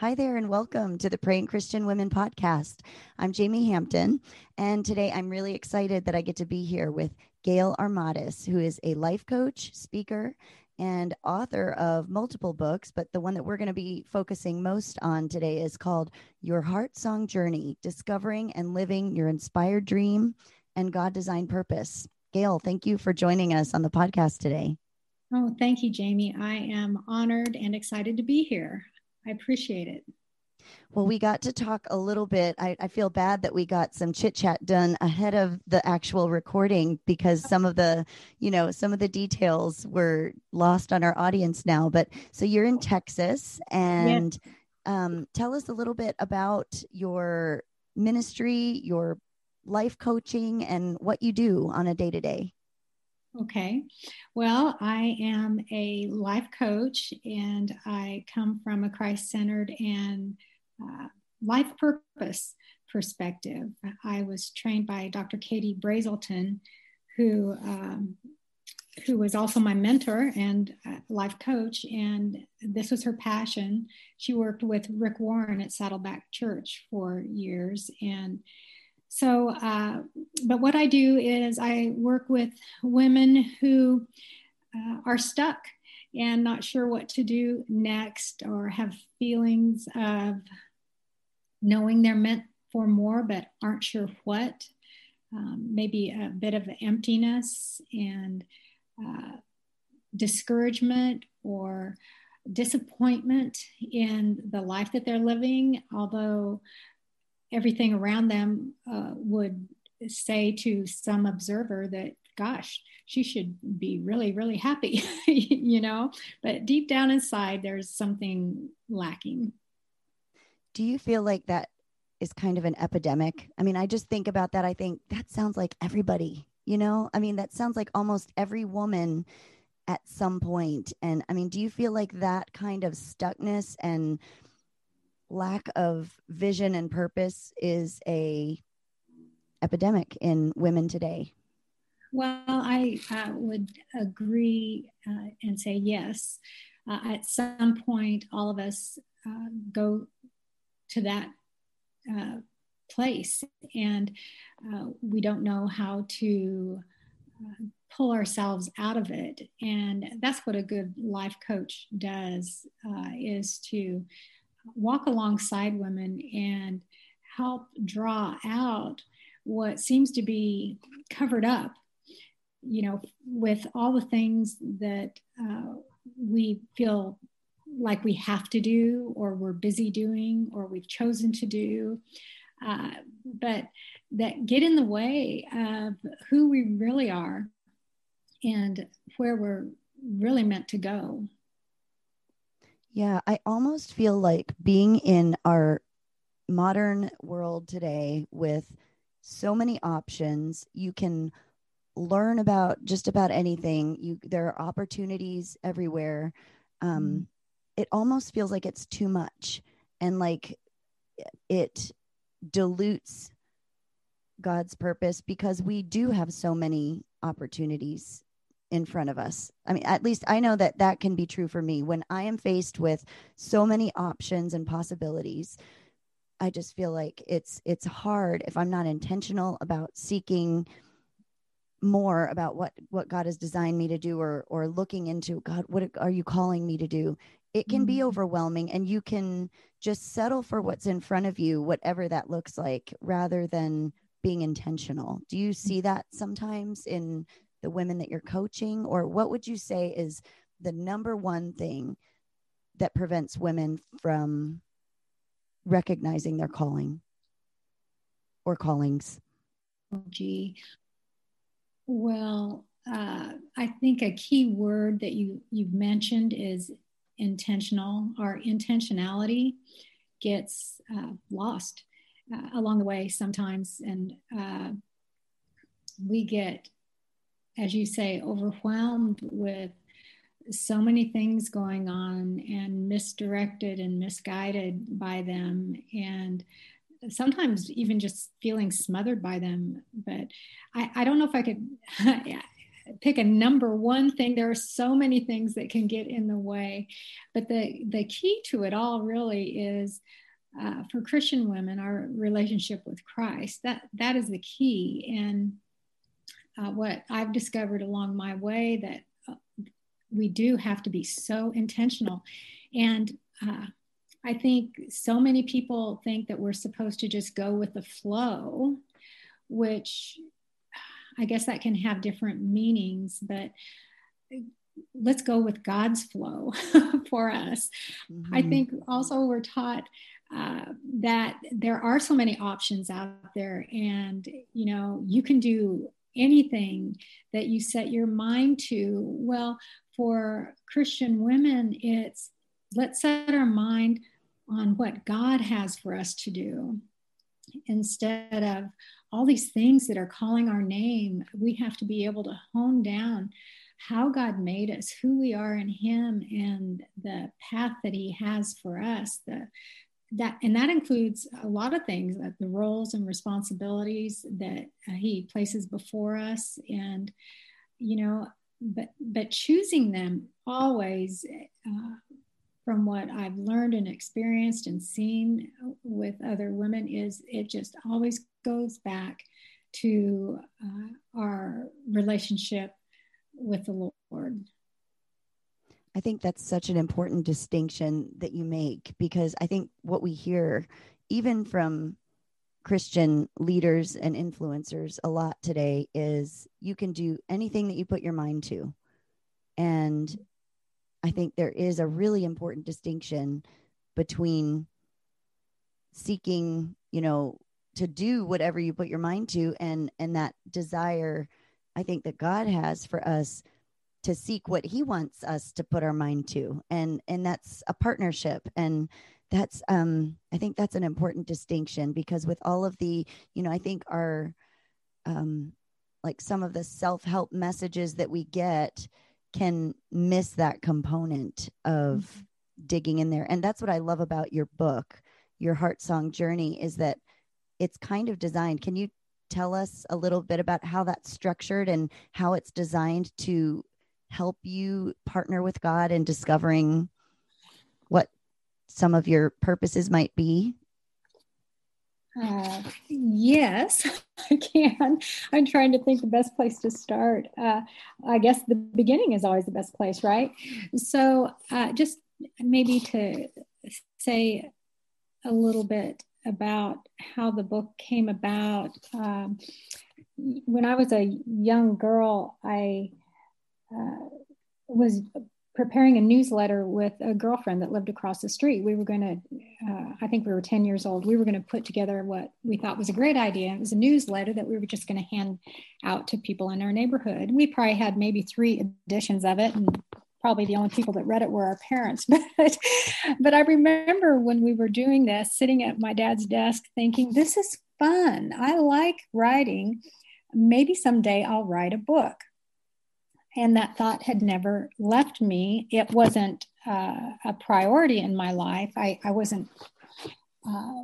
Hi there, and welcome to the Praying Christian Women podcast. I'm Jamie Hampton, and today I'm really excited that I get to be here with Gail Armatas, who is a life coach, speaker, and author of multiple books. But the one that we're going to be focusing most on today is called Your Heart Song Journey Discovering and Living Your Inspired Dream and God Designed Purpose. Gail, thank you for joining us on the podcast today. Oh, thank you, Jamie. I am honored and excited to be here. I appreciate it. Well, we got to talk a little bit. I, I feel bad that we got some chit chat done ahead of the actual recording because some of the, you know, some of the details were lost on our audience now. But so you're in Texas and yes. um, tell us a little bit about your ministry, your life coaching, and what you do on a day to day. Okay. Well, I am a life coach and I come from a Christ centered and uh, life purpose perspective. I was trained by Dr. Katie Brazelton, who um, who was also my mentor and life coach, and this was her passion. She worked with Rick Warren at Saddleback Church for years, and so, uh, but what I do is I work with women who uh, are stuck and not sure what to do next or have feelings of knowing they're meant for more but aren't sure what. Um, maybe a bit of emptiness and uh, discouragement or disappointment in the life that they're living, although everything around them uh, would say to some observer that gosh she should be really really happy you know? But deep down inside there's something lacking. Do you feel like that is kind of an epidemic? I mean i just think about that i think that sounds like everybody you know? I mean that sounds like almost every woman at some point and i mean do you feel like that kind of stuckness and lack of vision and purpose is a epidemic in women today. Well i uh, would agree uh, and say yes. Uh, at some point all of us uh, go to that uh, place. And we don't know how to pull ourselves out of it. And that's what a good life coach does is to walk alongside women and help draw out what seems to be covered up, you know, with all the things that uh, we feel like we have to do, or we're busy doing, or we've chosen to do, uh, but that get in the way of who we really are and where we're really meant to go. Yeah, I almost feel like being in our modern world today with so many options, you can learn about just about anything. You there are opportunities everywhere. Um, mm. It almost feels like it's too much, and like it dilutes God's purpose because we do have so many opportunities in front of us. I mean, at least I know that that can be true for me. When I am faced with so many options and possibilities, I just feel like it's it's hard if I'm not intentional about seeking more about what what God has designed me to do or or looking into God what are you calling me to do it can mm-hmm. be overwhelming and you can just settle for what's in front of you whatever that looks like rather than being intentional do you see that sometimes in the women that you're coaching or what would you say is the number one thing that prevents women from recognizing their calling or callings? Oh, gee. Well uh, i think a key word that you you've mentioned is intentional. Our intentionality gets uh, lost uh, along the way sometimes. And uh, we get as you say, overwhelmed with so many things going on and misdirected and misguided by them and sometimes even just feeling smothered by them but i, I don't know if i could pick a number one thing. There are so many things that can get in the way, but the the key to it all really is uh, for Christian women our relationship with Christ. That that is the key, and uh, what I've discovered along my way that uh, we do have to be so intentional, and uh, I think so many people think that we're supposed to just go with the flow, which I guess that can have different meanings, but let's go with God's flow for us. Mm-hmm. I think also we're taught uh, that there are so many options out there, and you know, you can do anything that you set your mind to. Well, for Christian women, it's let's set our mind on what God has for us to do instead of all these things that are calling our name. We have to be able to hone down how God made us, who we are in Him, and the path that He has for us. The that and that includes a lot of things, like the roles and responsibilities that uh, He places before us, and you know, but but choosing them always uh, from what I've learned and experienced and seen with other women is it just always goes back to uh, our relationship with the Lord. I think that's such an important distinction that you make because I think what we hear, even from Christian leaders and influencers, a lot today is you can do anything that you put your mind to. And I think there is a really important distinction between seeking, you know, to do whatever you put your mind to and and that desire I think that God has for us to seek what he wants us to put our mind to and and that's a partnership and that's um I think that's an important distinction because with all of the, you know, I think our um like some of the self-help messages that we get can miss that component of mm-hmm. digging in there. And that's what I love about your book, your heart song journey, is that it's kind of designed. Can you tell us a little bit about how that's structured and how it's designed to help you partner with God in discovering what some of your purposes might be? Uh, yes, I can. I'm trying to think the best place to start. Uh, I guess the beginning is always the best place, right? So, uh, just maybe to say a little bit about how the book came about. Um, when I was a young girl, I uh, was preparing a newsletter with a girlfriend that lived across the street. We were going to, uh, I think we were 10 years old. We were going to put together what we thought was a great idea. It was a newsletter that we were just going to hand out to people in our neighborhood. We probably had maybe three editions of it, and probably the only people that read it were our parents. But, but I remember when we were doing this, sitting at my dad's desk thinking, this is fun. I like writing. Maybe someday I'll write a book and that thought had never left me. It wasn't uh, a priority in my life. I, I wasn't uh,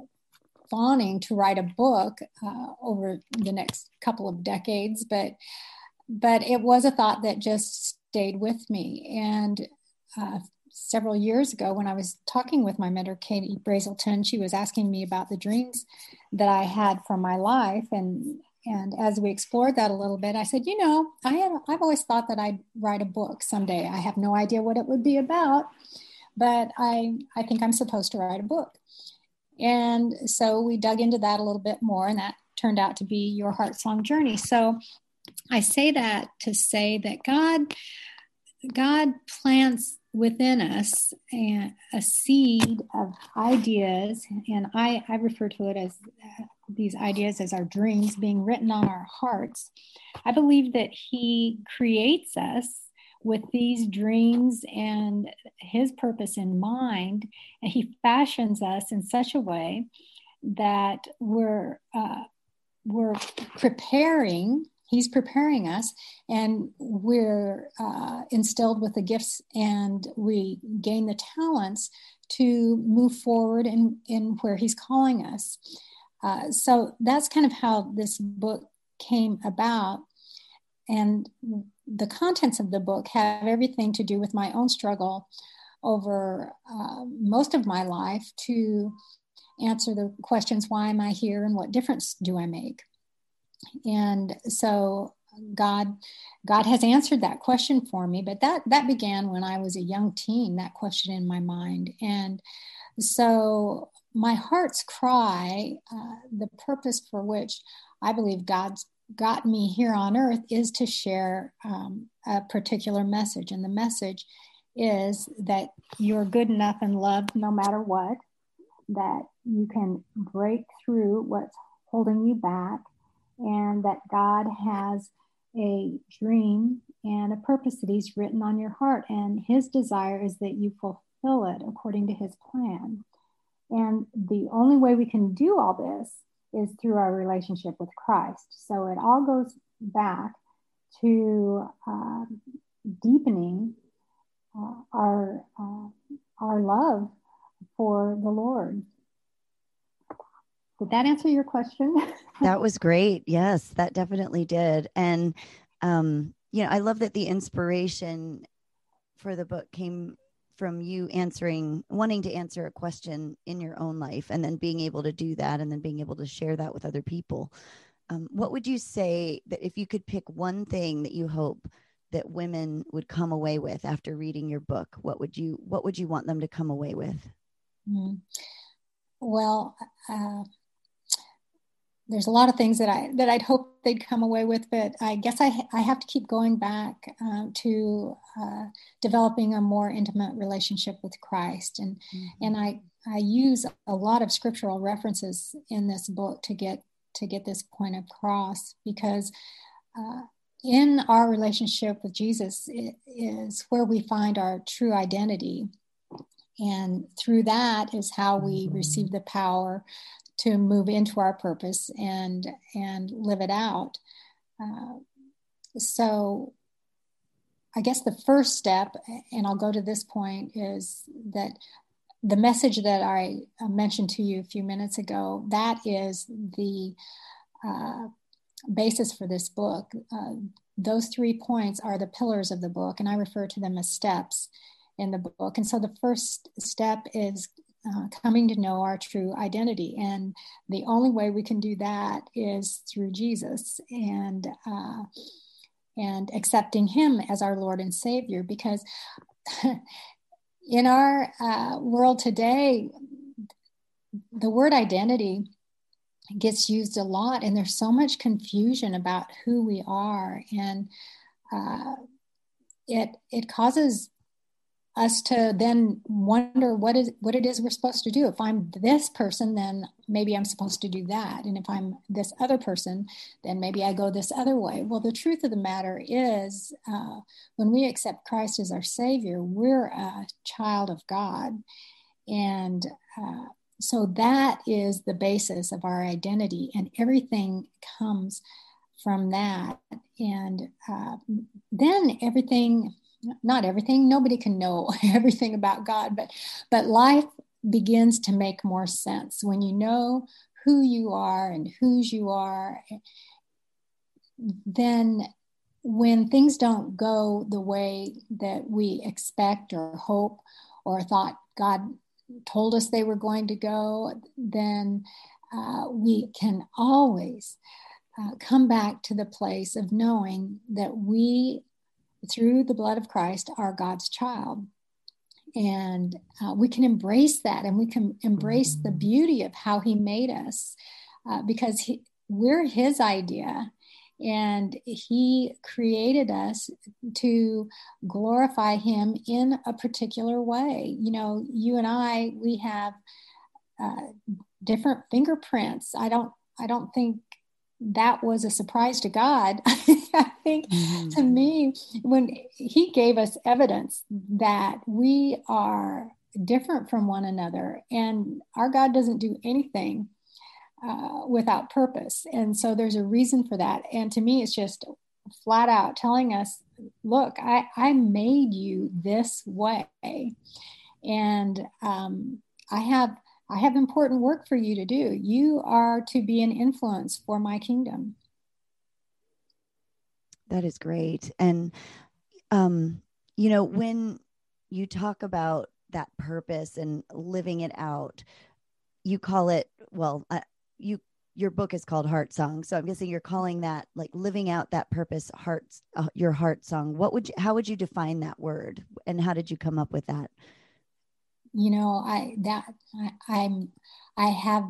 fawning to write a book uh, over the next couple of decades, but but it was a thought that just stayed with me. And uh, several years ago, when I was talking with my mentor, Katie Brazelton, she was asking me about the dreams that I had for my life, and and as we explored that a little bit, I said, you know, I have I've always thought that I'd write a book someday. I have no idea what it would be about, but I I think I'm supposed to write a book. And so we dug into that a little bit more, and that turned out to be your heart song journey. So I say that to say that God God plants within us a, a seed of ideas, and I, I refer to it as these ideas as our dreams being written on our hearts. I believe that He creates us with these dreams and His purpose in mind, and He fashions us in such a way that we're uh, we're preparing he's preparing us and we're uh, instilled with the gifts and we gain the talents to move forward in, in where he's calling us uh, so that's kind of how this book came about and the contents of the book have everything to do with my own struggle over uh, most of my life to answer the questions why am I here and what difference do I make? And so God God has answered that question for me, but that that began when I was a young teen, that question in my mind. And so my heart's cry, uh, the purpose for which I believe God's got me here on earth is to share um, a particular message. And the message is that you're good enough and loved no matter what, that you can break through what's holding you back, and that God has a dream and a purpose that He's written on your heart. And His desire is that you fulfill it according to His plan. And the only way we can do all this is through our relationship with Christ. So it all goes back to uh, deepening uh, our uh, our love for the Lord. Did that answer your question? that was great. Yes, that definitely did. And um, you know, I love that the inspiration for the book came from you answering wanting to answer a question in your own life and then being able to do that and then being able to share that with other people um, what would you say that if you could pick one thing that you hope that women would come away with after reading your book what would you what would you want them to come away with mm. well uh, there's a lot of things that I that I'd hope they'd come away with, but I guess I I have to keep going back uh, to uh, developing a more intimate relationship with Christ, and mm-hmm. and I I use a lot of scriptural references in this book to get to get this point across because. Uh, in our relationship with Jesus is where we find our true identity. And through that is how we mm-hmm. receive the power to move into our purpose and and live it out. Uh, so I guess the first step, and I'll go to this point, is that the message that I mentioned to you a few minutes ago, that is the uh, basis for this book. Uh, those three points are the pillars of the book, and I refer to them as steps in the book. And so the first step is uh, coming to know our true identity. And the only way we can do that is through Jesus and uh, and accepting Him as our Lord and Savior. Because in our uh, world today, the word identity gets used a lot, and there's so much confusion about who we are, and uh, it it causes us to then wonder what is what it is we're supposed to do. If i'm this person then maybe i'm supposed to do that. And if i'm this other person then maybe i go this other way. Well the truth of the matter is uh, when we accept christ as our savior we're a child of god. And uh, so that is the basis of our identity and everything comes from that. And uh, then everything not everything. Nobody can know everything about god but but life begins to make more sense. When you know who you are and whose you are then when things don't go the way that we expect or hope or thought god told us they were going to go then uh, we can always uh, come back to the place of knowing that we through the blood of Christ, are God's child. And uh, we can embrace that and we can embrace the beauty of how He made us uh, because he, we're His idea and He created us to glorify Him in a particular way. You know, you and I, we have uh, different fingerprints. I don't I don't think that was a surprise to God. I think mm-hmm. to me, when He gave us evidence that we are different from one another, and our God doesn't do anything uh, without purpose. And so there's a reason for that. And to me, it's just flat out telling us look, I, I made you this way. And um, I have I have important work for you to do. You are to be an influence for my kingdom. that is great. And, um, you know, when you talk about that purpose and living it out, you call it, well, uh, you, your book is called heart song so i'm guessing you're calling that like living out that purpose heart uh, your heart song what would you how would you define that word and how did you come up with that you know i that I, i'm i have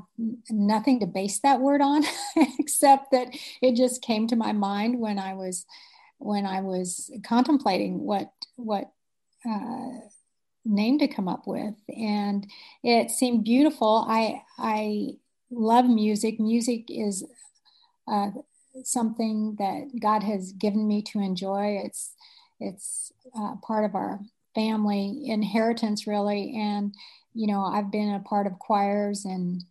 nothing to base that word on except that it just came to my mind when i was when i was contemplating what what uh, name to come up with. And it seemed beautiful. I i love music. Music is uh, something that god has given me to enjoy. It's it's uh, part of our family inheritance really. And you know i've been a part of choirs and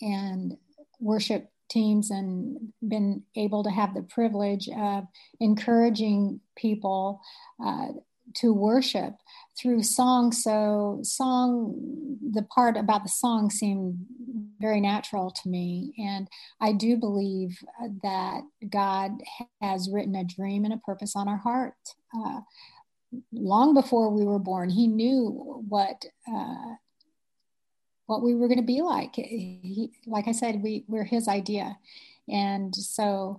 and worship teams and been able to have the privilege of encouraging people uh, to worship through song. So song the part about the song seemed very natural to me. And i do believe that god has written a dream and a purpose on our heart uh, long before we were born, he knew what uh, what we were going to be like. He, like I said, we we're his idea, and so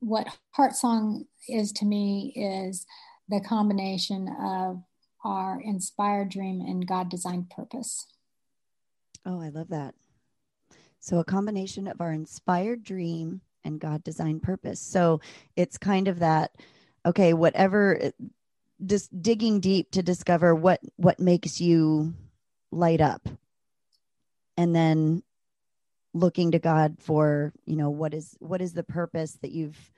what Heart Song is to me is the combination of our inspired dream and God designed purpose. Oh, I love that. So, a combination of our inspired dream and God designed purpose. So, it's kind of that, okay, whatever just digging deep to discover what what makes you light up. And then looking to god for you know what is what is the purpose that you've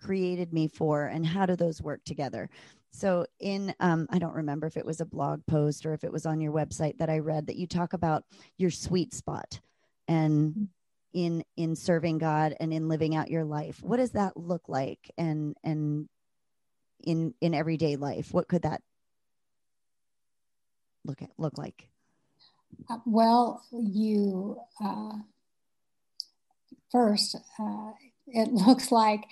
created me for and how do those work together? So in um, i don't remember if it was a blog post or if it was on your website that i read that you talk about your sweet spot and in in serving god and in living out your life. What does that look like? And and in in everyday life? What could that look at look like? Uh, well you uh, first uh, it looks like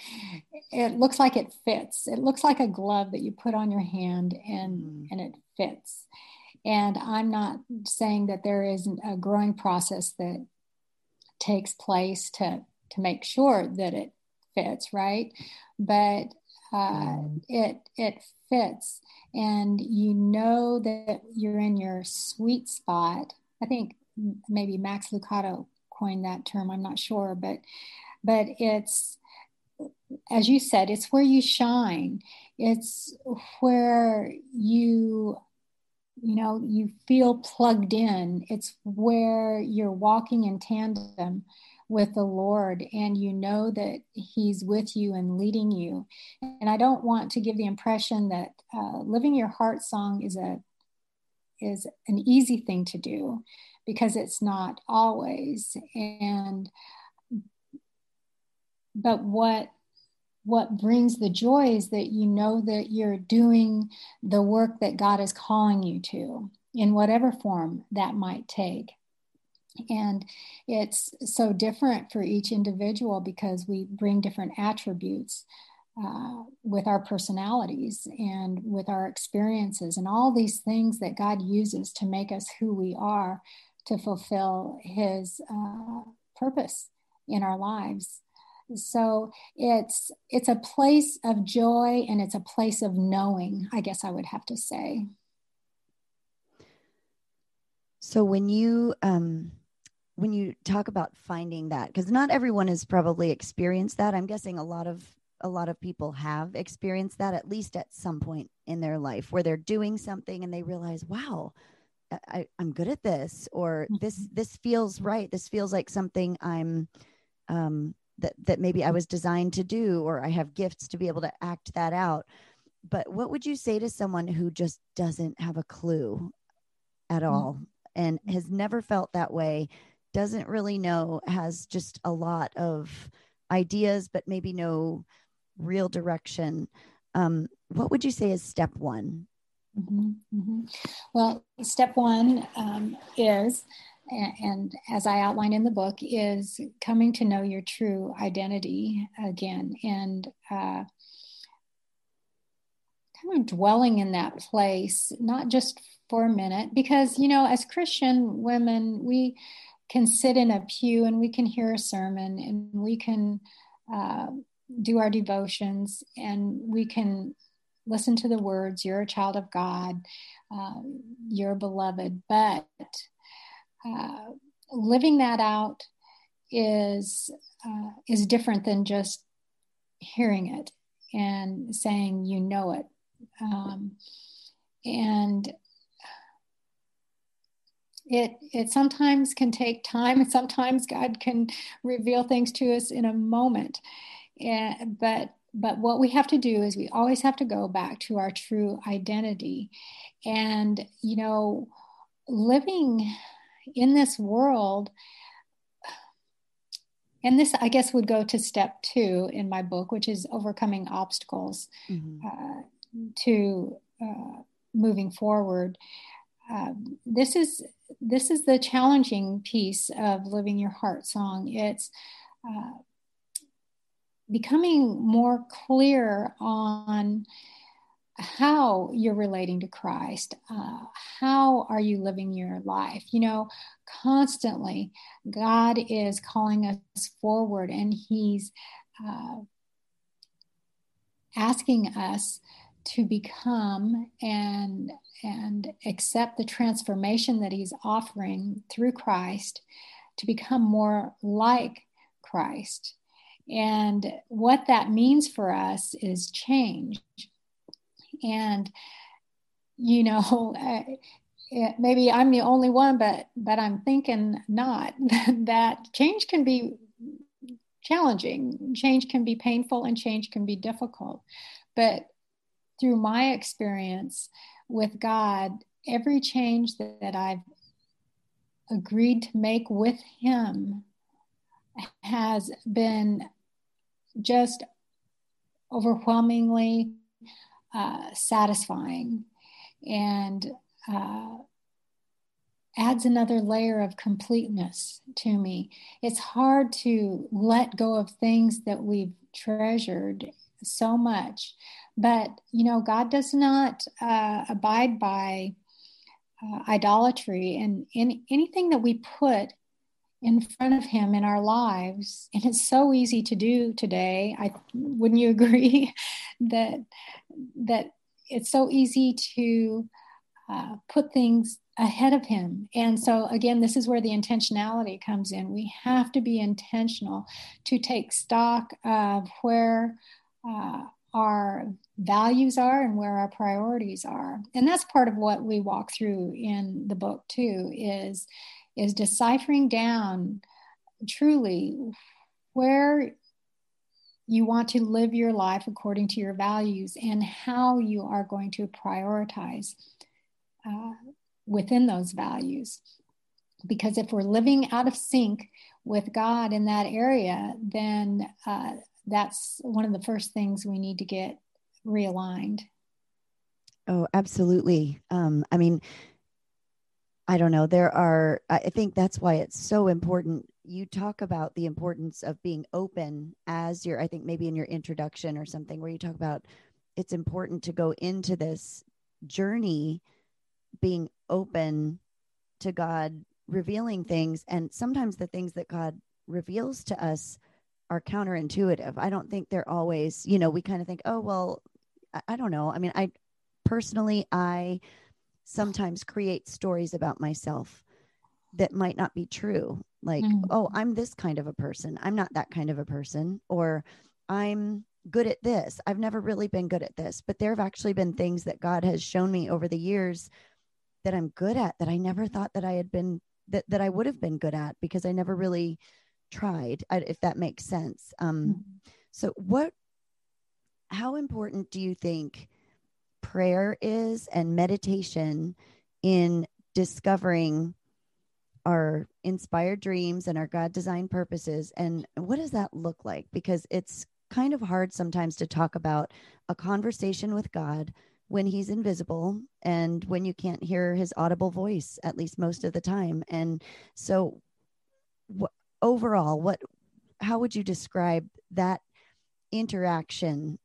it looks like it fits. It looks like a glove that you put on your hand and mm. and it fits. And i'm not saying that there isn't a growing process that takes place to to make sure that it fits right? But uh, it it fits. And you know that you're in your sweet spot. I think maybe max lucado coined that term i'm not sure but but it's as you said it's where you shine. It's where you you know you feel plugged in. It's where you're walking in tandem with the Lord and you know that He's with you and leading you. And I don't want to give the impression that uh, living your heart song is a is an easy thing to do because it's not always. And but what what brings the joy is that you know that you're doing the work that God is calling you to in whatever form that might take. And it's so different for each individual because we bring different attributes uh, with our personalities and with our experiences and all these things that God uses to make us who we are to fulfill His uh, purpose in our lives. So it's it's a place of joy and it's a place of knowing. I guess I would have to say. So when you um, when you talk about finding that because not everyone has probably experienced that i'm guessing a lot of a lot of people have experienced that at least at some point in their life where they're doing something and they realize wow I, am good at this or mm-hmm. this this feels right this feels like something i'm um that that maybe i was designed to do or i have gifts to be able to act that out but what would you say to someone who just doesn't have a clue at mm-hmm. all and has never felt that way doesn't really know, has just a lot of ideas, but maybe no real direction. Um, what would you say is step one? Mm-hmm, mm-hmm. Well, step one um, is, and as I outline in the book, is coming to know your true identity again. And uh, kind of dwelling in that place, not just for a minute, because, you know, as Christian women, we can sit in a pew and we can hear a sermon and we can uh, do our devotions and we can listen to the words, you're a child of God, uh, you're beloved. But uh, living that out is uh, is different than just hearing it and saying you know it um, and it it sometimes can take time and sometimes god can reveal things to us in a moment. And, but but what we have to do is we always have to go back to our true identity. And you know living in this world and this i guess would go to step two in my book which is overcoming obstacles mm-hmm. uh, to uh, moving forward. Uh, this is this is the challenging piece of living your heart song it's uh, becoming more clear on how you're relating to Christ. Uh, how are you living your life? You know, constantly God is calling us forward and He's uh, asking us to become and and accept the transformation that he's offering through Christ to become more like Christ. And what that means for us is change. And you know maybe i'm the only one but but i'm thinking not that change can be challenging. Change can be painful and change can be difficult. But through my experience with god every change that, that i've agreed to make with him has been just overwhelmingly uh, satisfying and uh, adds another layer of completeness to me. It's hard to let go of things that we've treasured so much, but you know, God does not uh, abide by uh, idolatry and in, anything that we put in front of him in our lives and it's so easy to do today. I wouldn't you agree that that it's so easy to uh, put things ahead of him? And so again this is where the intentionality comes in. We have to be intentional to take stock of where uh, our values are and where our priorities are and that's part of what we walk through in the book too is is deciphering down truly where you want to live your life according to your values and how you are going to prioritize uh, within those values. Because if we're living out of sync with God in that area, then uh, that's one of the first things we need to get realigned. Oh, absolutely. Um, I mean, I don't know. There are, I think that's why it's so important. You talk about the importance of being open as your, I think maybe in your introduction or something where you talk about it's important to go into this journey being open to God revealing things. And sometimes the things that God reveals to us are counterintuitive. I don't think they're always, you know, we kind of think, oh, well, I, I don't know. I mean, I personally, I, sometimes create stories about myself that might not be true. Like, mm-hmm. oh, I'm this kind of a person. I'm not that kind of a person. Or I'm good at this. I've never really been good at this. But there have actually been things that God has shown me over the years that I'm good at that I never thought that I had been, that, that I would have been good at because I never really tried, if that makes sense. Um, mm-hmm. So, what, how important do you think prayer is and meditation in discovering our inspired dreams and our God designed purposes. And what does that look like? Because it's kind of hard sometimes to talk about a conversation with God when he's invisible and when you can't hear his audible voice, at least most of the time. And so, wh- overall, what, how would you describe that interaction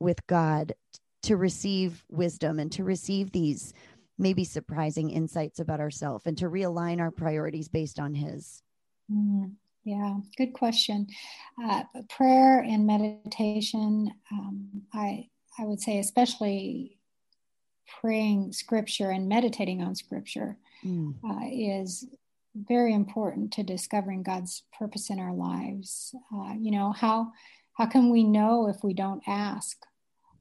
with God to receive wisdom and to receive these maybe surprising insights about ourselves and to realign our priorities based on his? Mm, yeah good question. Uh, prayer and meditation um, i i would say especially praying scripture and meditating on scripture mm. uh, is very important to discovering god's purpose in our lives uh, you know how how can we know if we don't ask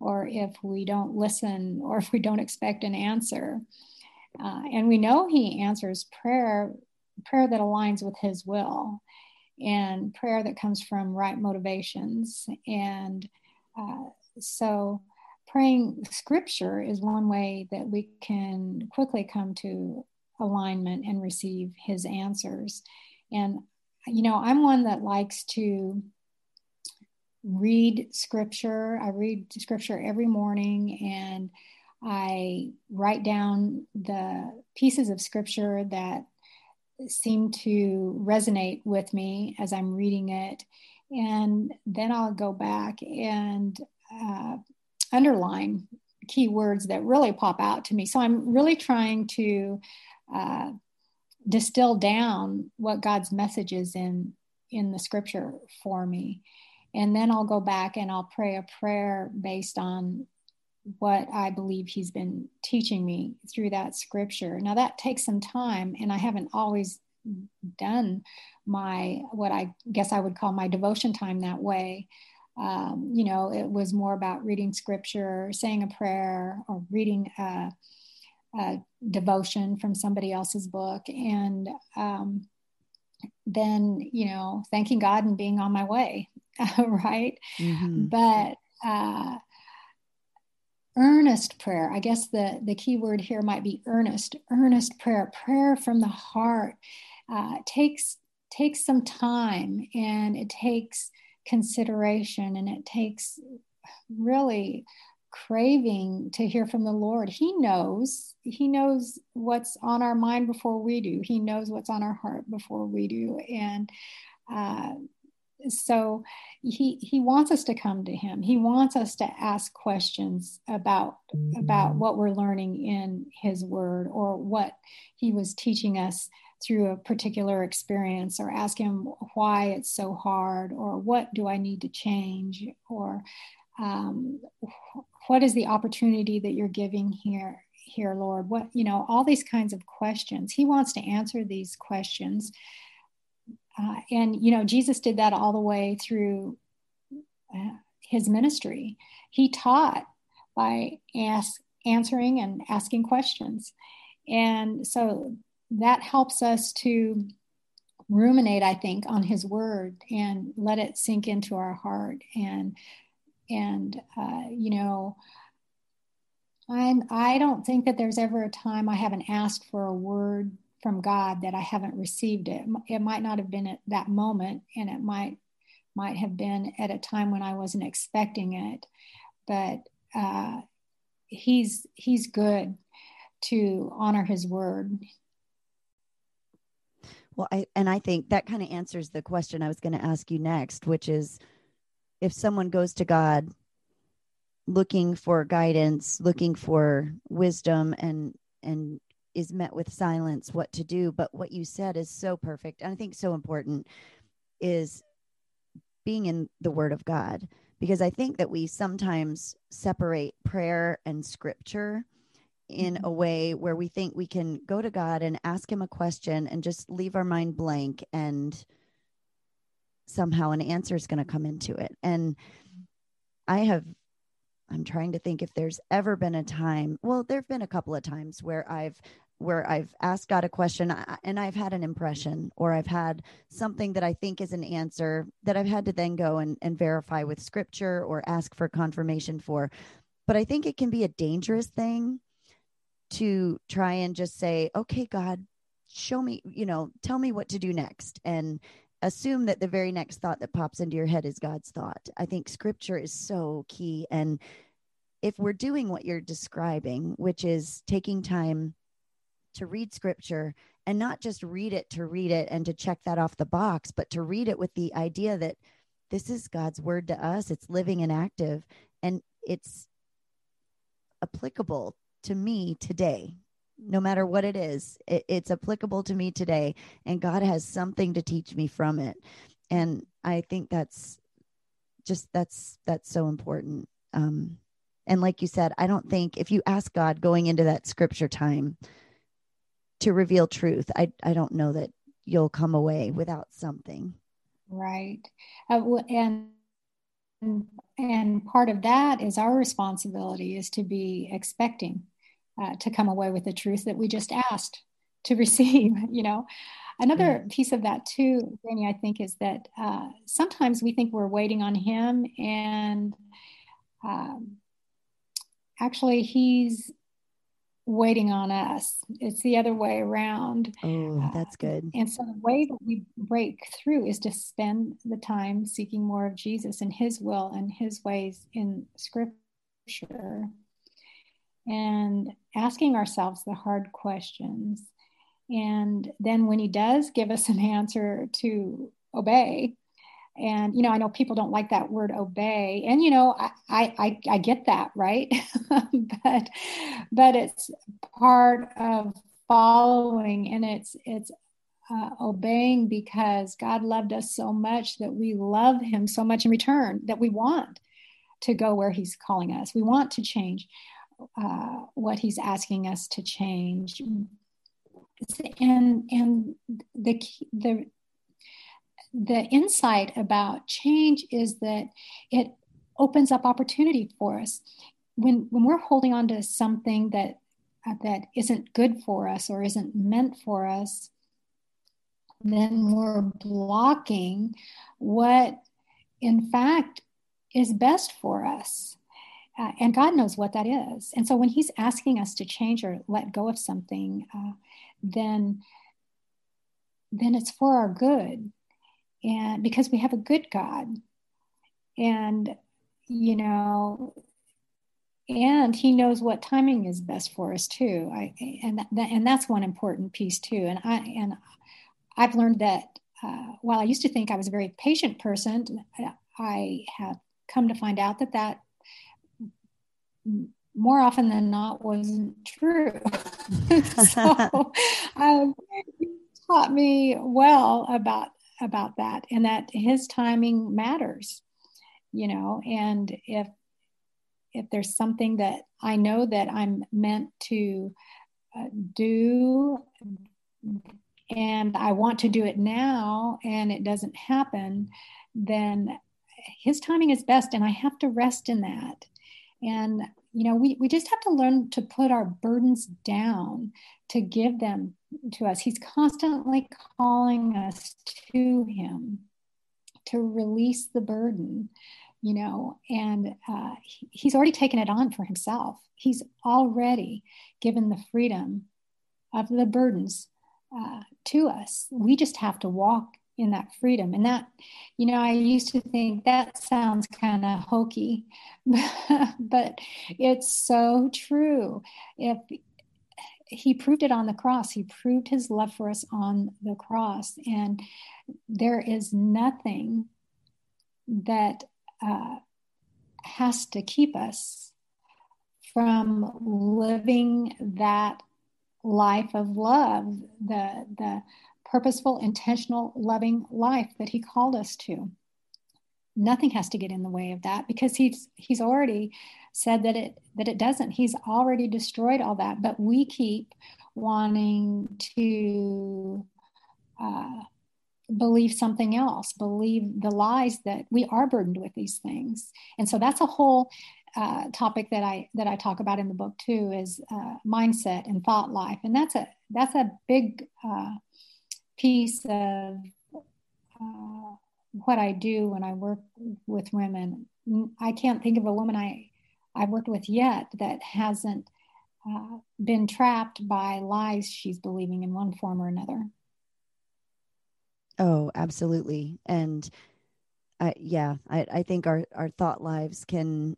or if we don't listen or if we don't expect an answer. Uh, and we know he answers prayer, prayer that aligns with his will and prayer that comes from right motivations. And uh, so praying scripture is one way that we can quickly come to alignment and receive his answers. And, you know, I'm one that likes to read scripture. I read scripture every morning and I write down the pieces of scripture that seem to resonate with me as I'm reading it. And then I'll go back and uh, underline key words that really pop out to me. So I'm really trying to uh, distill down what God's message is in in the scripture for me and then I'll go back and I'll pray a prayer based on what I believe he's been teaching me through that scripture. Now that takes some time, and I haven't always done my what I guess I would call my devotion time that way. Um, you know, it was more about reading scripture, saying a prayer, or reading a, a devotion from somebody else's book, and um, then you know, thanking God and being on my way. right? Mm-hmm. But uh, earnest prayer, I guess the, the key word here might be earnest, earnest prayer, prayer from the heart uh, takes takes some time and it takes consideration and it takes really craving to hear from the Lord. He knows. He knows what's on our mind before we do. He knows what's on our heart before we do. And uh, so he he wants us to come to him he wants us to ask questions about about mm-hmm. what we're learning in his word or what he was teaching us through a particular experience or ask him why it's so hard or what do i need to change or um, what is the opportunity that you're giving here here lord what you know all these kinds of questions he wants to answer these questions uh, and, you know, Jesus did that all the way through uh, his ministry. He taught by ask, answering and asking questions. And so that helps us to ruminate, I think, on his word and let it sink into our heart. And, and, uh, you know, I'm, I don't think that there's ever a time I haven't asked for a word from God that I haven't received it. It might not have been at that moment, and it might might have been at a time when I wasn't expecting it. But uh, he's he's good to honor his word. Well, I and I think that kind of answers the question I was going to ask you next, which is if someone goes to God looking for guidance, looking for wisdom and and is met with silence what to do but what you said is so perfect and i think so important is being in the word of god because i think that we sometimes separate prayer and scripture in mm-hmm. a way where we think we can go to god and ask him a question and just leave our mind blank and somehow an answer is going to come into it and i have I'm trying to think if there's ever been a time. Well, there've been a couple of times where I've where I've asked God a question and I've had an impression or I've had something that I think is an answer that I've had to then go and, and verify with scripture or ask for confirmation for. But I think it can be a dangerous thing to try and just say, okay, God, show me, you know, tell me what to do next. And assume that the very next thought that pops into your head is God's thought. I think scripture is so key. And if we're doing what you're describing, which is taking time to read scripture and not just read it to read it and to check that off the box, but to read it with the idea that this is God's word to us. It's living and active and it's applicable to me today no matter what it is it, it's applicable to me today and god has something to teach me from it. And i think that's just that's that's so important. Um and like you said i don't think if you ask god going into that scripture time to reveal truth i i don't know that you'll come away without something. Right. Uh, and and part of that is our responsibility is to be expecting uh, to come away with the truth that we just asked to receive you know another yeah. piece of that too Danny, i think is that uh, sometimes we think we're waiting on him and um, actually he's waiting on us. It's the other way around. Oh, that's good. Uh, and so the way that we break through is to spend the time seeking more of Jesus and his will and his ways in scripture and asking ourselves the hard questions. And then when he does give us an answer to obey, and you know i know people don't like that word obey and you know i i i get that right? But but it's part of following and it's it's uh, obeying because god loved us so much that we love him so much in return that we want to go where he's calling us. We want to change uh, what he's asking us to change. And and the the the insight about change is that it opens up opportunity for us. When when we're holding on to something that uh, that isn't good for us or isn't meant for us then we're blocking what in fact is best for us uh, and god knows what that is and so when he's asking us to change or let go of something uh, then then it's for our good and because we have a good God. And, you know, and he knows what timing is best for us too. I, and that, and that's one important piece too. And I and I've learned that uh, while I used to think I was a very patient person, I have come to find out that that more often than not wasn't true. so um, taught me well about about that and that his timing matters you know and if if there's something that i know that i'm meant to uh, do and i want to do it now and it doesn't happen then his timing is best and i have to rest in that and you know we, we just have to learn to put our burdens down to give them to us. He's constantly calling us to Him to release the burden, you know, and uh, He's already taken it on for Himself. He's already given the freedom of the burdens uh, to us. We just have to walk in that freedom. And that, you know, I used to think that sounds kind of hokey, but it's so true. If he proved it on the cross. He proved his love for us on the cross. And there is nothing that uh, has to keep us from living that life of love, the, the purposeful, intentional, loving life that he called us to. Nothing has to get in the way of that because he's he's already said that it that it doesn't. He's already destroyed all that, but we keep wanting to uh, believe something else, believe the lies that we are burdened with these things, and so that's a whole uh, topic that I that I talk about in the book too is uh, mindset and thought life, and that's a that's a big uh, piece of uh, what I do when I work with women. I can't think of a woman I I've worked with yet that hasn't uh, been trapped by lies she's believing in one form or another. Oh, absolutely. And uh, yeah, I, I think our, our thought lives can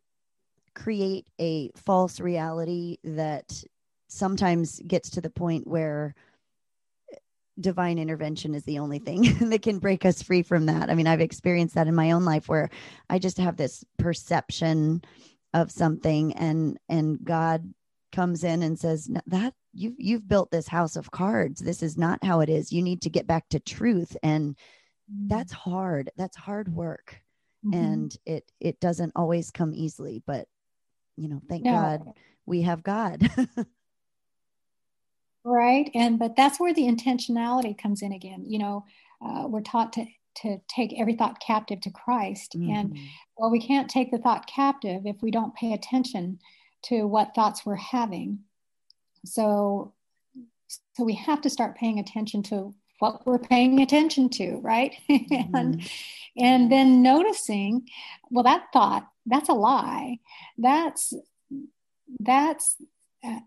create a false reality that sometimes gets to the point where divine intervention is the only thing that can break us free from that. I mean, I've experienced that in my own life where I just have this perception of something and and god comes in and says that you've you've built this house of cards this is not how it is you need to get back to truth and mm-hmm. that's hard that's hard work mm-hmm. and it it doesn't always come easily but you know thank no. god we have god right and but that's where the intentionality comes in again you know uh, we're taught to to take every thought captive to christ mm-hmm. and well we can't take the thought captive if we don't pay attention to what thoughts we're having so so we have to start paying attention to what we're paying attention to right mm-hmm. and and then noticing well that thought that's a lie that's that's uh,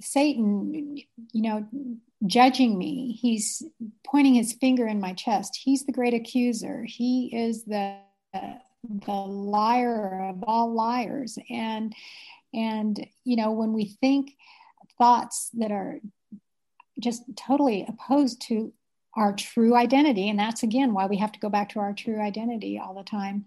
satan you know judging me he's pointing his finger in my chest. He's the great accuser. He is the the liar of all liars. And and you know when we think thoughts that are just totally opposed to our true identity and that's again why we have to go back to our true identity all the time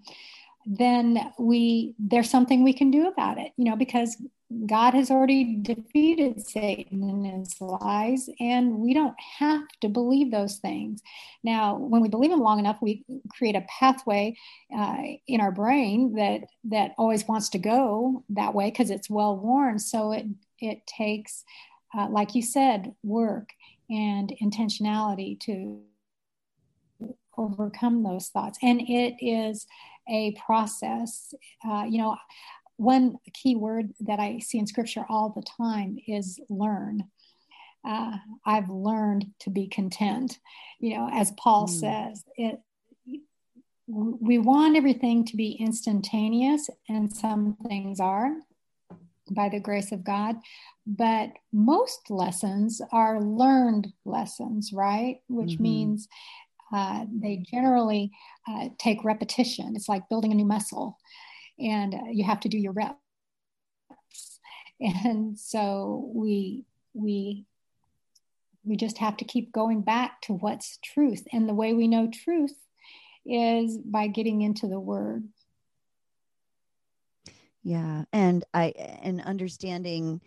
then we there's something we can do about it you know because god has already defeated satan and his lies and we don't have to believe those things now when we believe them long enough we create a pathway uh, in our brain that that always wants to go that way because it's well worn so it it takes uh, like you said work and intentionality to overcome those thoughts. And it is a process. Uh, you know, one key word that I see in scripture all the time is learn. Uh, I've learned to be content. You know, as Paul mm. says, it, we want everything to be instantaneous, and some things are by the grace of God. But most lessons are learned lessons, right? Which mm-hmm. means uh, they generally uh, take repetition. It's like building a new muscle, and uh, you have to do your reps. And so we we we just have to keep going back to what's truth. And the way we know truth is by getting into the Word. Yeah, and I and understanding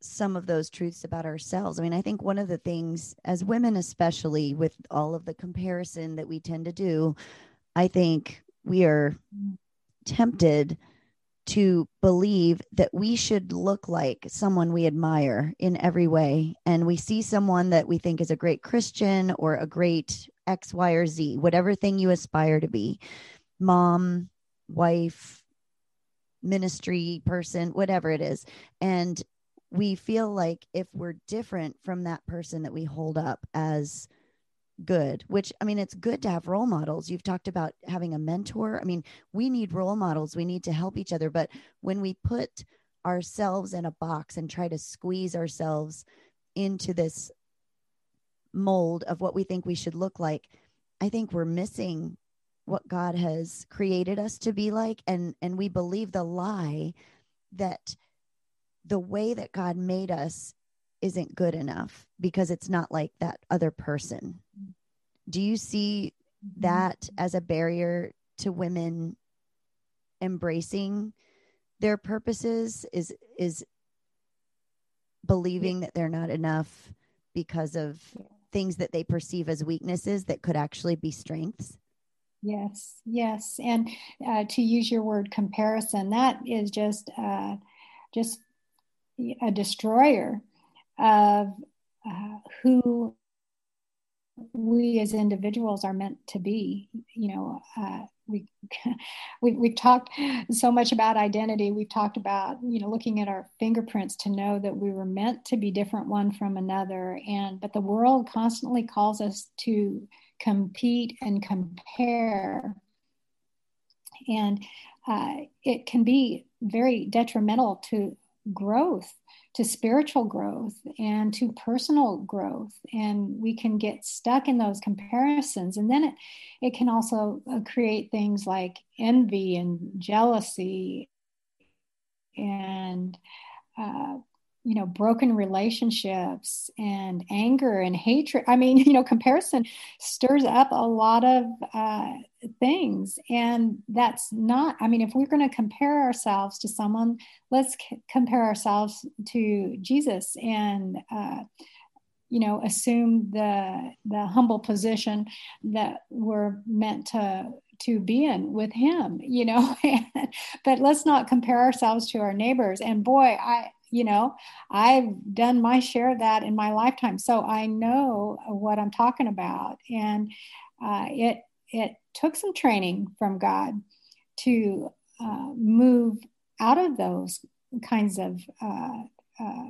some of those truths about ourselves. I mean, I think one of the things, as women, especially with all of the comparison that we tend to do, I think we are tempted to believe that we should look like someone we admire in every way. And we see someone that we think is a great Christian or a great X, Y, or Z, whatever thing you aspire to be mom, wife, ministry person, whatever it is. And we feel like if we're different from that person that we hold up as good which i mean it's good to have role models. You've talked about having a mentor. I mean we need role models. We need to help each other. But when we put ourselves in a box and try to squeeze ourselves into this mold of what we think we should look like i think we're missing what god has created us to be like. And and we believe the lie that the way that God made us isn't good enough because it's not like that other person. Do you see that as a barrier to women embracing their purposes? Is is believing that they're not enough because of things that they perceive as weaknesses that could actually be strengths? Yes yes. And uh, to use your word comparison that is just uh, just a destroyer of uh, who we as individuals are meant to be. You know, uh, we, we we've talked so much about identity. We've talked about you know looking at our fingerprints to know that we were meant to be different one from another. And but the world constantly calls us to compete and compare, and uh, it can be very detrimental to growth to spiritual growth and to personal growth. And we can get stuck in those comparisons. And then it it can also uh, create things like envy and jealousy and uh, you know broken relationships and anger and hatred. I mean you know comparison stirs up a lot of uh, things. And that's not i mean if we're going to compare ourselves to someone let's c- compare ourselves to jesus and uh, you know assume the the humble position that we're meant to to be in with him you know? But let's not compare ourselves to our neighbors. And boy i you know i've done my share of that in my lifetime. So i know what i'm talking about. And uh, it it took some training from god to uh, move out of those kinds of uh, uh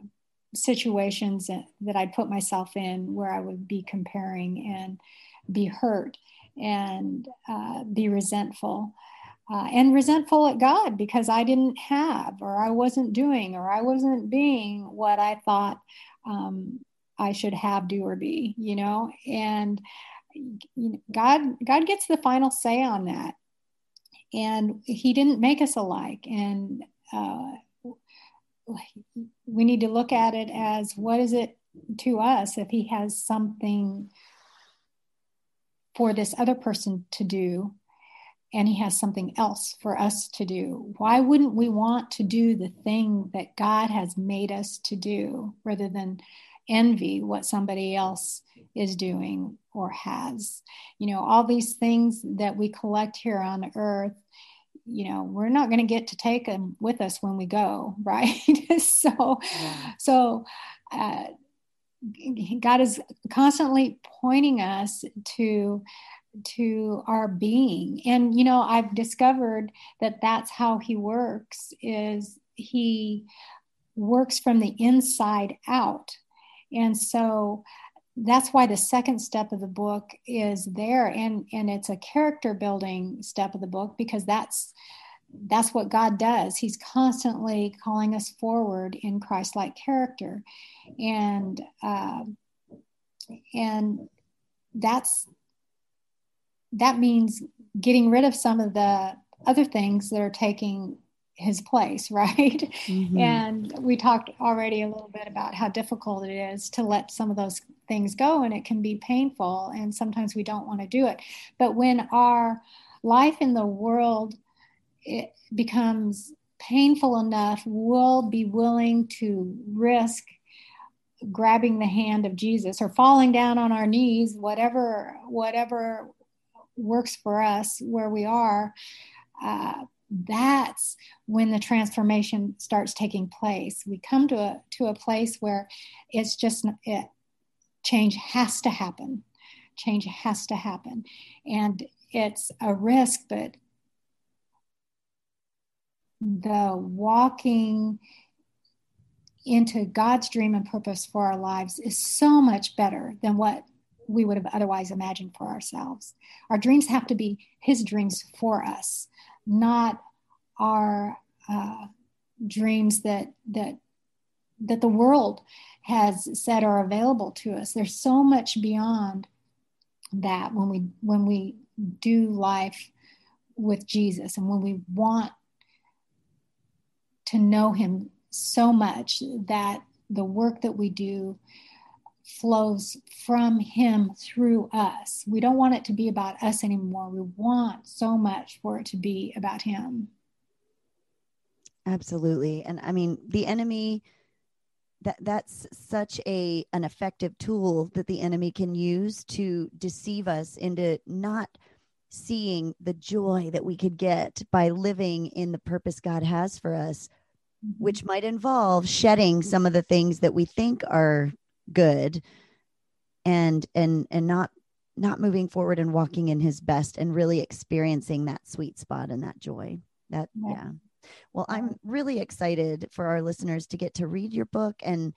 situations that i'd put myself in where i would be comparing and be hurt and uh, be resentful uh, and resentful at God because I didn't have, or I wasn't doing, or I wasn't being what I thought um, I should have, do, or be, you know. And you know, God, God gets the final say on that, and He didn't make us alike, and uh, we need to look at it as what is it to us if He has something for this other person to do and he has something else for us to do. Why wouldn't we want to do the thing that God has made us to do rather than envy what somebody else is doing or has? You know, all these things that we collect here on earth, you know, we're not going to get to take them with us when we go, right? so, yeah. so, uh, God is constantly pointing us to to our being. And you know i've discovered that that's how he works is he works from the inside out. And so that's why the second step of the book is there. And and it's a character building step of the book because that's that's what god does. He's constantly calling us forward in christ-like character. And uh, and that's that means getting rid of some of the other things that are taking his place, right? Mm-hmm. And we talked already a little bit about how difficult it is to let some of those things go, and it can be painful, and sometimes we don't want to do it. But when our life in the world it becomes painful enough, we'll be willing to risk grabbing the hand of Jesus or falling down on our knees, whatever whatever works for us where we are, uh, that's when the transformation starts taking place. We come to a to a place where it's just it, change has to happen. Change has to happen, and it's a risk, but the walking into God's dream and purpose for our lives is so much better than what we would have otherwise imagined for ourselves. Our dreams have to be His dreams for us, not our uh, dreams that that that the world has said are available to us. There's so much beyond that when we when we do life with Jesus and when we want to know Him so much that the work that we do flows from Him through us. We don't want it to be about us anymore. We want so much for it to be about Him. Absolutely. And I mean, the enemy that that's such a an effective tool that the enemy can use to deceive us into not seeing the joy that we could get by living in the purpose God has for us mm-hmm. which might involve shedding some of the things that we think are good and and and not not moving forward and walking in his best and really experiencing that sweet spot and that joy. That yeah, yeah. well i'm really excited for our listeners to get to read your book and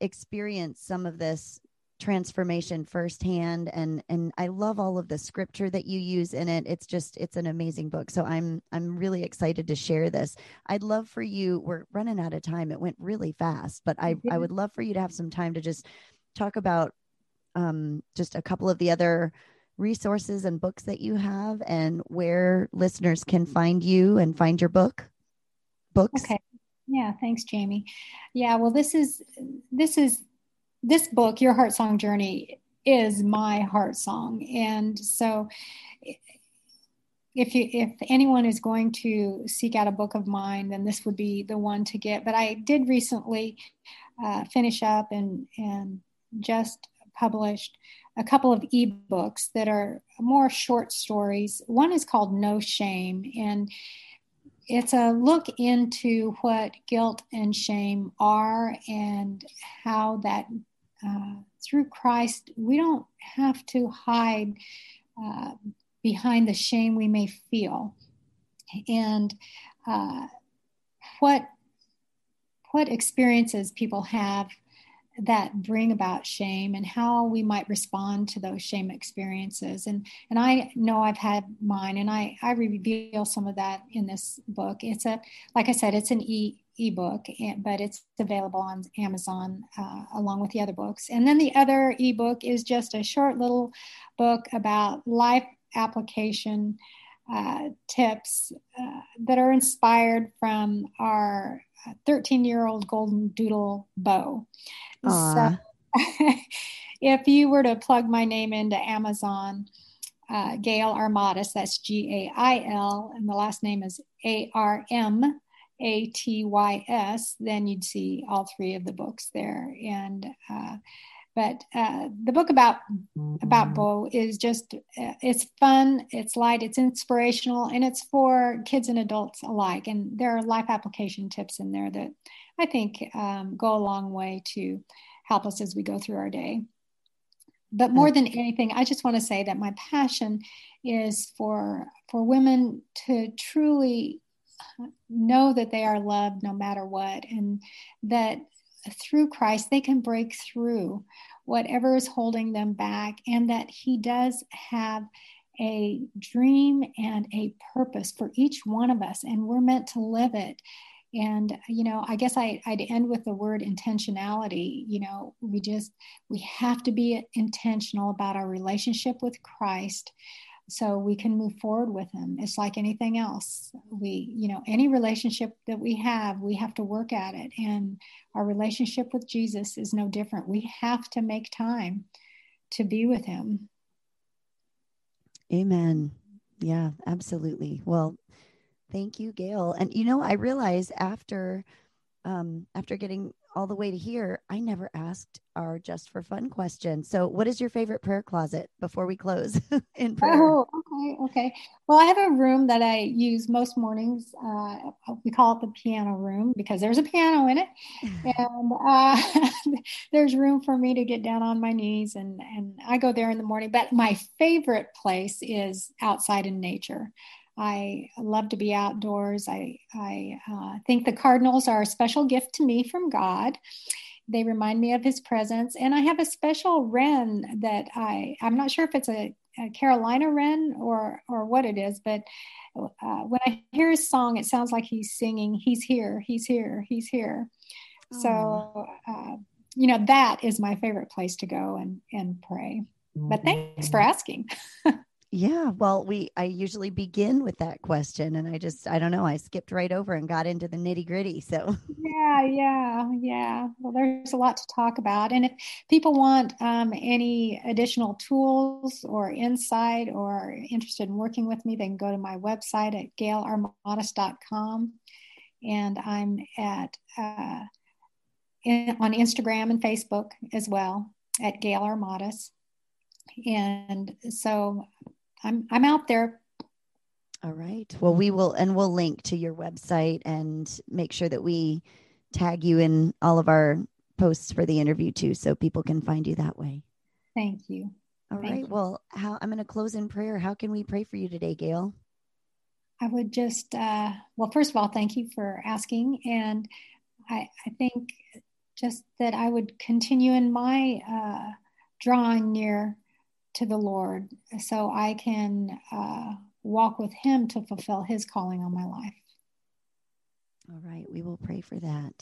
experience some of this transformation firsthand and and I love all of the scripture that you use in it. It's just it's an amazing book. So I'm I'm really excited to share this. I'd love for you we're running out of time. It went really fast, but I I would love for you to have some time to just talk about um just a couple of the other resources and books that you have and where listeners can find you and find your book books. Okay. Yeah, thanks, Jamie. Yeah, well, this is this is this book, Your Heart Song Journey, is my heart song, and so if you if anyone is going to seek out a book of mine, then this would be the one to get. But I did recently uh, finish up and and just published a couple of ebooks that are more short stories. One is called No Shame, and it's a look into what guilt and shame are and how that uh, through Christ we don't have to hide uh, behind the shame we may feel, and uh, what what experiences people have that bring about shame and how we might respond to those shame experiences. And and i know i've had mine and i i reveal some of that in this book. It's a like i said it's an e ebook but it's available on amazon uh, along with the other books and then the other ebook is just a short little book about life application uh, tips uh, that are inspired from our 13 year old golden doodle Bo. So, if you were to plug my name into Amazon, uh, Gail Armatas, that's G A I L, and the last name is A R M A T Y S, then you'd see all three of the books there. And uh, but uh, the book about about mm-hmm. Bo is just uh, it's fun, it's light, it's inspirational, and it's for kids and adults alike. And there are life application tips in there that I think um, go a long way to help us as we go through our day. But more than anything, I just want to say that my passion is for for women to truly know that they are loved no matter what, and that through Christ, they can break through whatever is holding them back, and that He does have a dream and a purpose for each one of us, and we're meant to live it. And, you know, I guess I, I'd end with the word intentionality. You know, we just, we have to be intentional about our relationship with Christ so we can move forward with him. It's like anything else. We you know any relationship that we have we have to work at it. And our relationship with jesus is no different. We have to make time to be with him. Amen. Yeah absolutely. Well thank you gail. And you know i realize after um after getting all the way to here, I never asked our just for fun question. So, what is your favorite prayer closet before we close in prayer? Oh, okay, okay. Well, I have a room that I use most mornings. Uh, we call it the piano room because there's a piano in it, and uh, there's room for me to get down on my knees, and and I go there in the morning. But my favorite place is outside in nature. I love to be outdoors. I, I uh, think the cardinals are a special gift to me from God. They remind me of his presence. And I have a special wren that I, I'm not sure if it's a, a Carolina wren or, or what it is, but uh, when I hear his song, it sounds like he's singing, He's here, He's here, He's here. So, uh, you know, that is my favorite place to go and, and pray. But thanks for asking. Yeah, well, we I usually begin with that question, and I just I don't know I skipped right over and got into the nitty gritty. So yeah, yeah, yeah. Well, there's a lot to talk about, and if people want um, any additional tools or insight or interested in working with me, they can go to my website at gailarmatas.com, and I'm at uh, in, on Instagram and Facebook as well at Gail. And so I'm I'm out there. All right. Well, we will, and we'll link to your website and make sure that we tag you in all of our posts for the interview too, so people can find you that way. Thank you. All Thank right. You. Well, how I'm going to close in prayer. How can we pray for you today, Gail? I would just, uh, well, first of all, thank you for asking, and I, I think just that I would continue in my uh, drawing near to the Lord so I can uh, walk with Him to fulfill His calling on my life. All right, we will pray for that.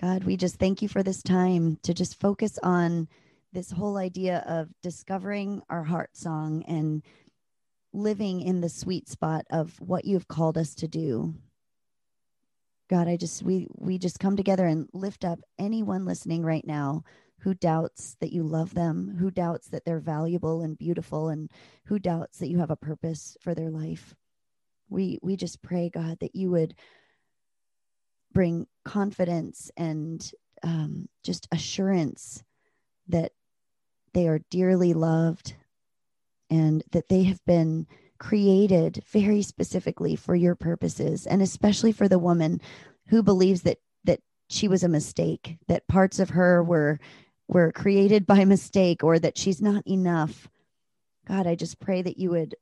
God, we just thank you for this time to just focus on this whole idea of discovering our heart song and living in the sweet spot of what you've called us to do. God, I just we we just come together and lift up anyone listening right now who doubts that you love them, who doubts that they're valuable and beautiful and who doubts that you have a purpose for their life. We we just pray God that you would bring confidence and um, just assurance that they are dearly loved and that they have been created very specifically for your purposes and especially for the woman who believes that that she was a mistake that parts of her were were created by mistake or that she's not enough god i just pray that you would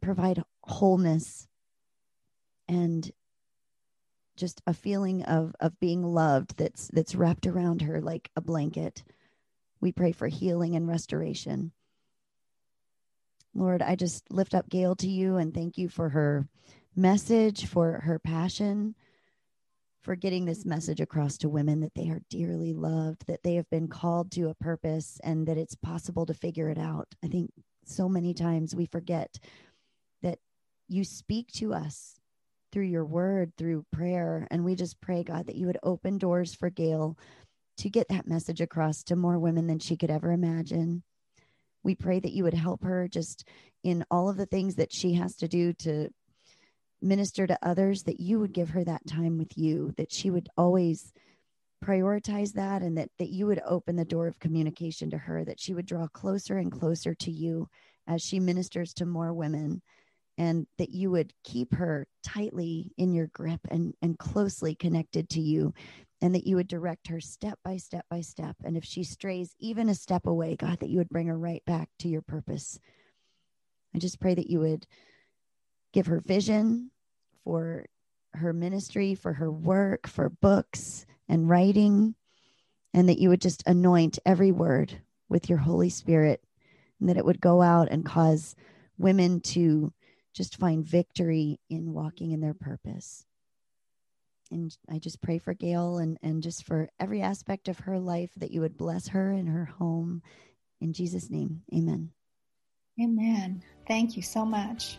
provide wholeness and just a feeling of of being loved that's that's wrapped around her like a blanket. We pray for healing and restoration. Lord, I just lift up Gail to you and thank you for her message, for her passion, for getting this message across to women that they are dearly loved, that they have been called to a purpose, and that it's possible to figure it out. I think so many times we forget that you speak to us through your word, through prayer. And we just pray, God, that you would open doors for Gail to get that message across to more women than she could ever imagine. We pray that you would help her just in all of the things that she has to do to minister to others, that you would give her that time with you, that she would always prioritize that and that that you would open the door of communication to her that she would draw closer and closer to you as she ministers to more women and that you would keep her tightly in your grip and and closely connected to you and that you would direct her step by step by step. And if she strays even a step away, God, that you would bring her right back to your purpose. I just pray that you would give her vision for her ministry, for her work, for books and writing, and that you would just anoint every word with your Holy Spirit, and that it would go out and cause women to just find victory in walking in their purpose and I just pray for Gail and, and just for every aspect of her life that you would bless her and her home. In Jesus' name, amen. Amen. Thank you so much.